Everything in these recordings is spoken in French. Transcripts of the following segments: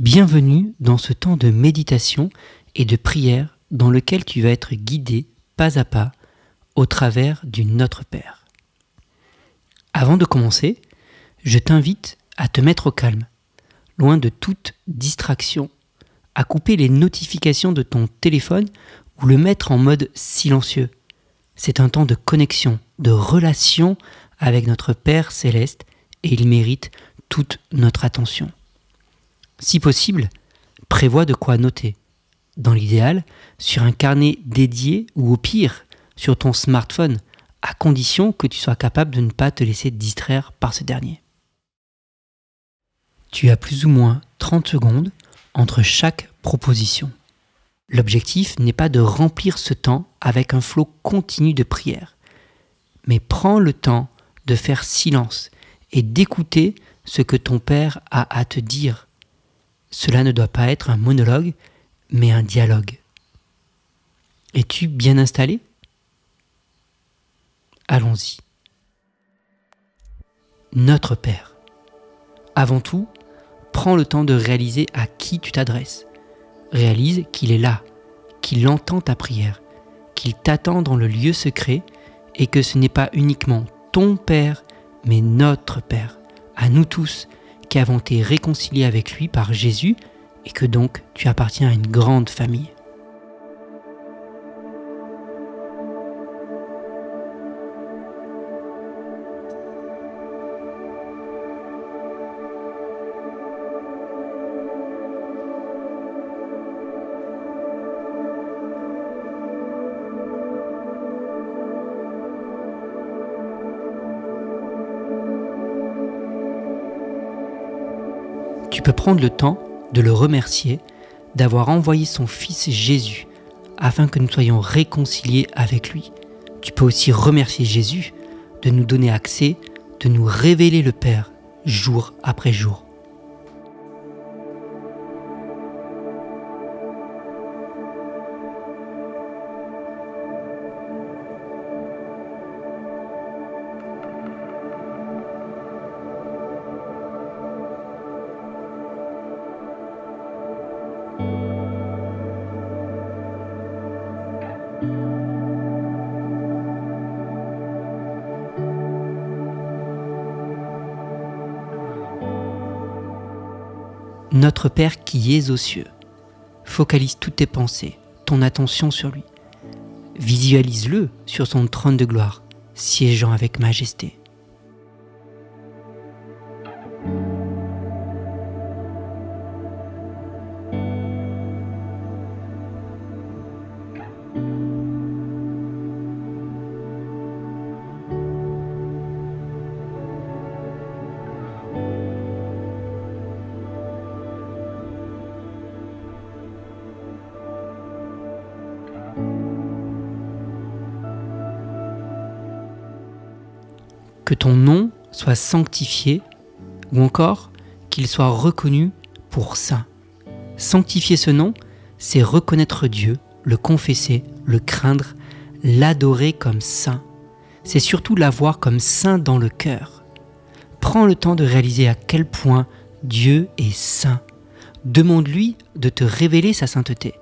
Bienvenue dans ce temps de méditation et de prière dans lequel tu vas être guidé pas à pas au travers du Notre Père. Avant de commencer, je t'invite à te mettre au calme, loin de toute distraction, à couper les notifications de ton téléphone ou le mettre en mode silencieux. C'est un temps de connexion, de relation avec notre Père céleste et il mérite toute notre attention. Si possible, prévois de quoi noter. Dans l'idéal, sur un carnet dédié ou au pire, sur ton smartphone, à condition que tu sois capable de ne pas te laisser distraire par ce dernier. Tu as plus ou moins 30 secondes entre chaque proposition. L'objectif n'est pas de remplir ce temps avec un flot continu de prières, mais prends le temps de faire silence et d'écouter ce que ton Père a à te dire cela ne doit pas être un monologue, mais un dialogue. Es-tu bien installé? Allons-y. Notre Père. Avant tout, prends le temps de réaliser à qui tu t'adresses. Réalise qu'il est là, qu'il entend ta prière, qu'il t'attend dans le lieu secret et que ce n'est pas uniquement ton Père, mais notre Père, à nous tous, qui avons été réconciliés avec lui par Jésus et que donc tu appartiens à une grande famille. Prendre le temps de le remercier d'avoir envoyé son Fils Jésus afin que nous soyons réconciliés avec lui. Tu peux aussi remercier Jésus de nous donner accès, de nous révéler le Père jour après jour. Notre Père qui es aux cieux. Focalise toutes tes pensées, ton attention sur lui. Visualise-le sur son trône de gloire, siégeant avec majesté. Que ton nom soit sanctifié ou encore qu'il soit reconnu pour saint. Sanctifier ce nom, c'est reconnaître Dieu, le confesser, le craindre, l'adorer comme saint. C'est surtout l'avoir comme saint dans le cœur. Prends le temps de réaliser à quel point Dieu est saint. Demande-lui de te révéler sa sainteté.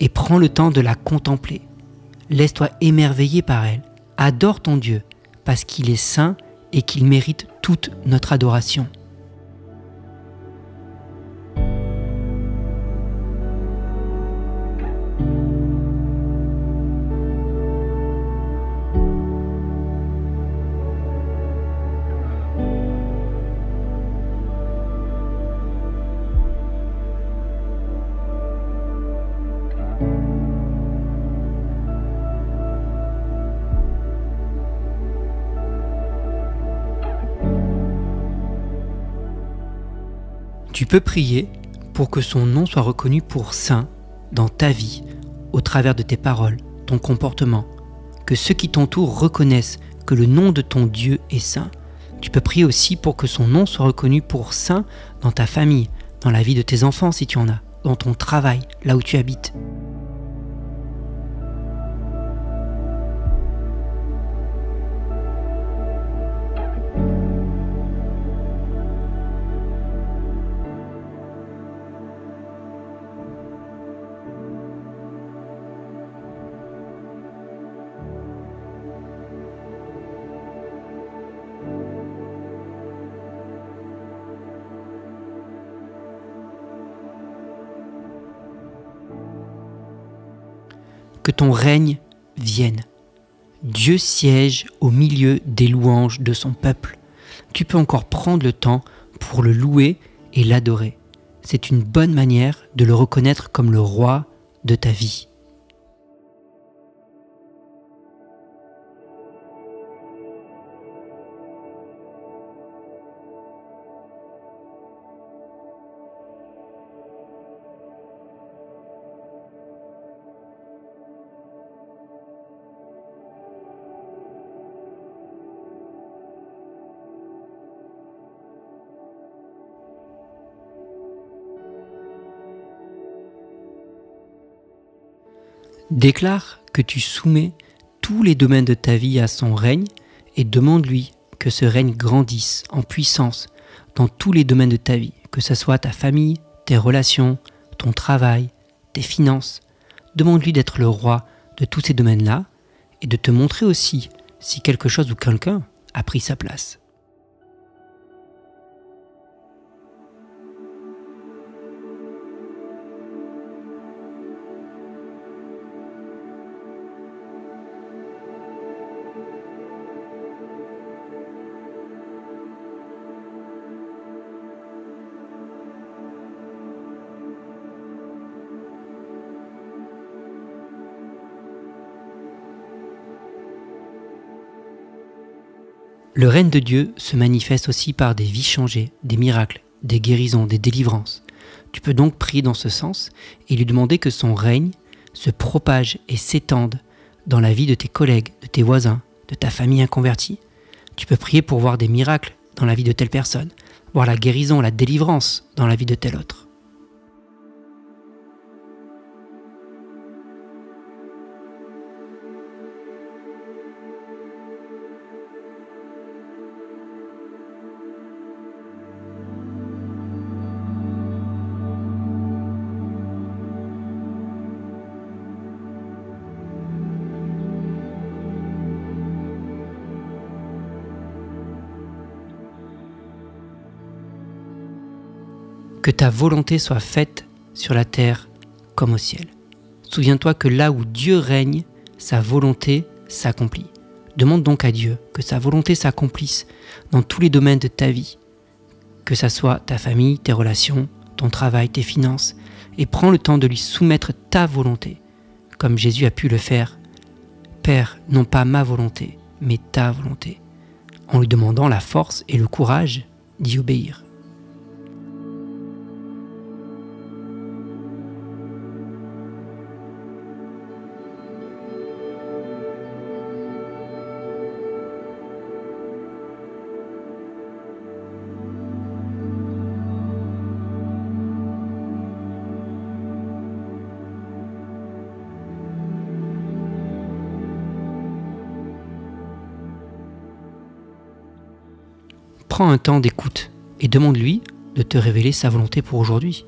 Et prends le temps de la contempler. Laisse-toi émerveiller par elle. Adore ton Dieu parce qu'il est saint et qu'il mérite toute notre adoration. Peux prier pour que son nom soit reconnu pour saint dans ta vie, au travers de tes paroles, ton comportement, que ceux qui t'entourent reconnaissent que le nom de ton Dieu est saint. Tu peux prier aussi pour que son nom soit reconnu pour saint dans ta famille, dans la vie de tes enfants si tu en as, dans ton travail, là où tu habites. Que ton règne vienne. Dieu siège au milieu des louanges de son peuple. Tu peux encore prendre le temps pour le louer et l'adorer. C'est une bonne manière de le reconnaître comme le roi de ta vie. Déclare que tu soumets tous les domaines de ta vie à son règne et demande-lui que ce règne grandisse en puissance dans tous les domaines de ta vie, que ce soit ta famille, tes relations, ton travail, tes finances. Demande-lui d'être le roi de tous ces domaines-là et de te montrer aussi si quelque chose ou quelqu'un a pris sa place. Le règne de Dieu se manifeste aussi par des vies changées, des miracles, des guérisons, des délivrances. Tu peux donc prier dans ce sens et lui demander que son règne se propage et s'étende dans la vie de tes collègues, de tes voisins, de ta famille inconvertie. Tu peux prier pour voir des miracles dans la vie de telle personne, voir la guérison, la délivrance dans la vie de telle autre. Que ta volonté soit faite sur la terre comme au ciel. Souviens-toi que là où Dieu règne, sa volonté s'accomplit. Demande donc à Dieu que sa volonté s'accomplisse dans tous les domaines de ta vie, que ce soit ta famille, tes relations, ton travail, tes finances, et prends le temps de lui soumettre ta volonté, comme Jésus a pu le faire. Père, non pas ma volonté, mais ta volonté, en lui demandant la force et le courage d'y obéir. Prends un temps d'écoute et demande-lui de te révéler sa volonté pour aujourd'hui.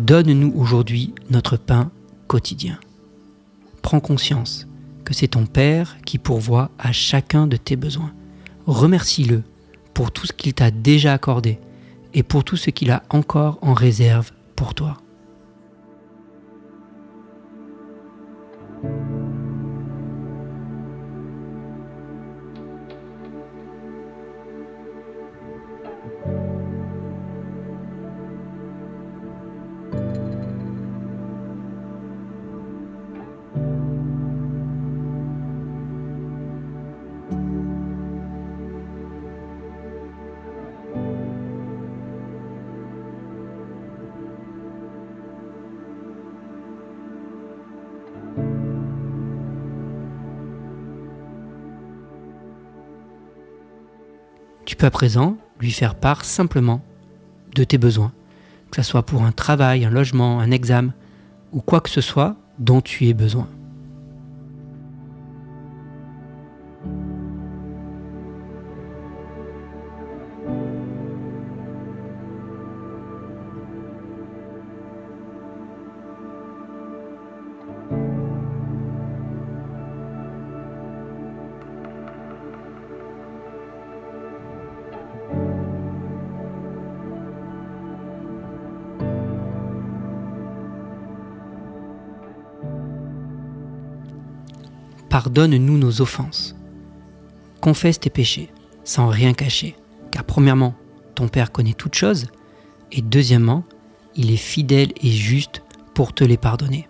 Donne-nous aujourd'hui notre pain quotidien. Prends conscience que c'est ton Père qui pourvoit à chacun de tes besoins. Remercie-le pour tout ce qu'il t'a déjà accordé et pour tout ce qu'il a encore en réserve pour toi. Peux à présent lui faire part simplement de tes besoins, que ce soit pour un travail, un logement, un examen ou quoi que ce soit dont tu aies besoin. Pardonne-nous nos offenses. Confesse tes péchés, sans rien cacher, car premièrement, ton Père connaît toutes choses, et deuxièmement, il est fidèle et juste pour te les pardonner.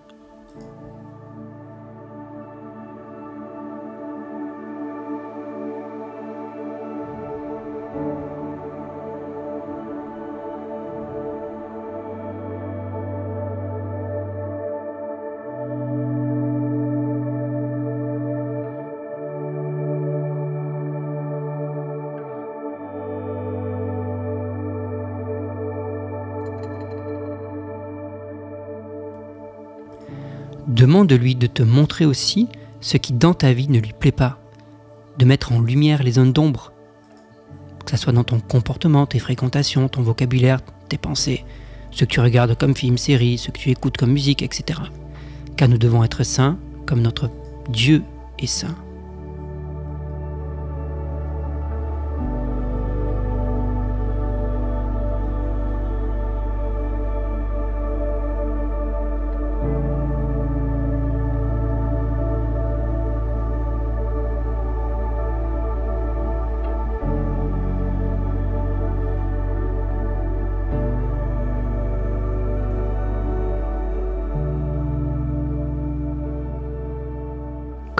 Demande-lui de te montrer aussi ce qui dans ta vie ne lui plaît pas, de mettre en lumière les zones d'ombre, que ce soit dans ton comportement, tes fréquentations, ton vocabulaire, tes pensées, ce que tu regardes comme film, série, ce que tu écoutes comme musique, etc. Car nous devons être saints comme notre Dieu est saint.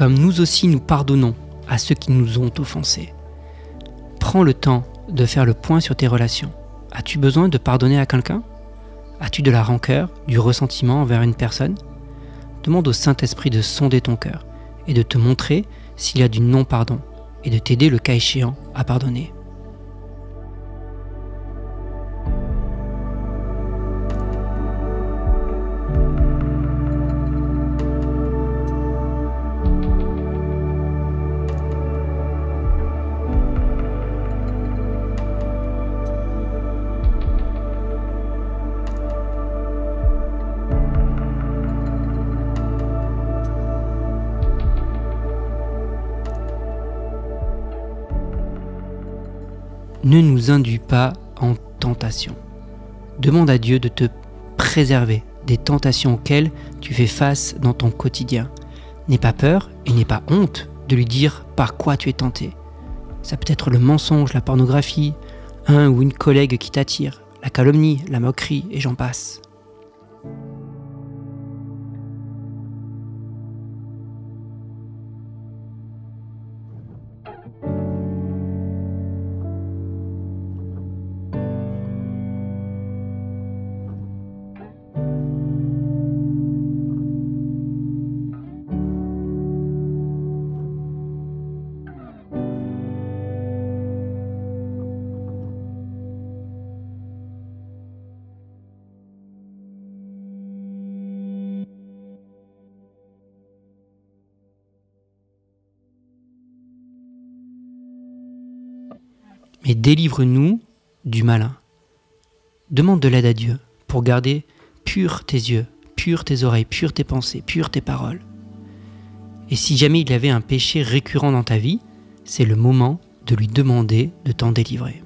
Comme nous aussi nous pardonnons à ceux qui nous ont offensés. Prends le temps de faire le point sur tes relations. As-tu besoin de pardonner à quelqu'un? As-tu de la rancœur, du ressentiment envers une personne? Demande au Saint-Esprit de sonder ton cœur et de te montrer s'il y a du non-pardon et de t'aider le cas échéant à pardonner. Ne nous induis pas en tentation. Demande à Dieu de te préserver des tentations auxquelles tu fais face dans ton quotidien. N'aie pas peur et n'aie pas honte de lui dire par quoi tu es tenté. Ça peut être le mensonge, la pornographie, un ou une collègue qui t'attire, la calomnie, la moquerie et j'en passe. Mais délivre-nous du malin. Demande de l'aide à Dieu pour garder purs tes yeux, purs tes oreilles, pures tes pensées, pures tes paroles. Et si jamais il y avait un péché récurrent dans ta vie, c'est le moment de lui demander de t'en délivrer.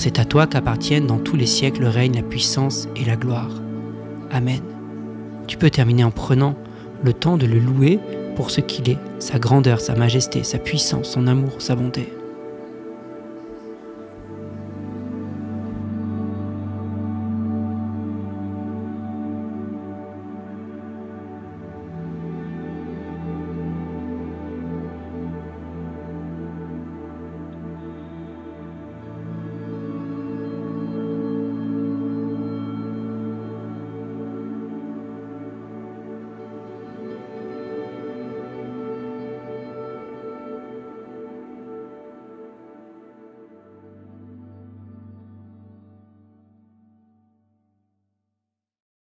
C'est à toi qu'appartiennent dans tous les siècles le règne, la puissance et la gloire. Amen. Tu peux terminer en prenant le temps de le louer pour ce qu'il est, sa grandeur, sa majesté, sa puissance, son amour, sa bonté.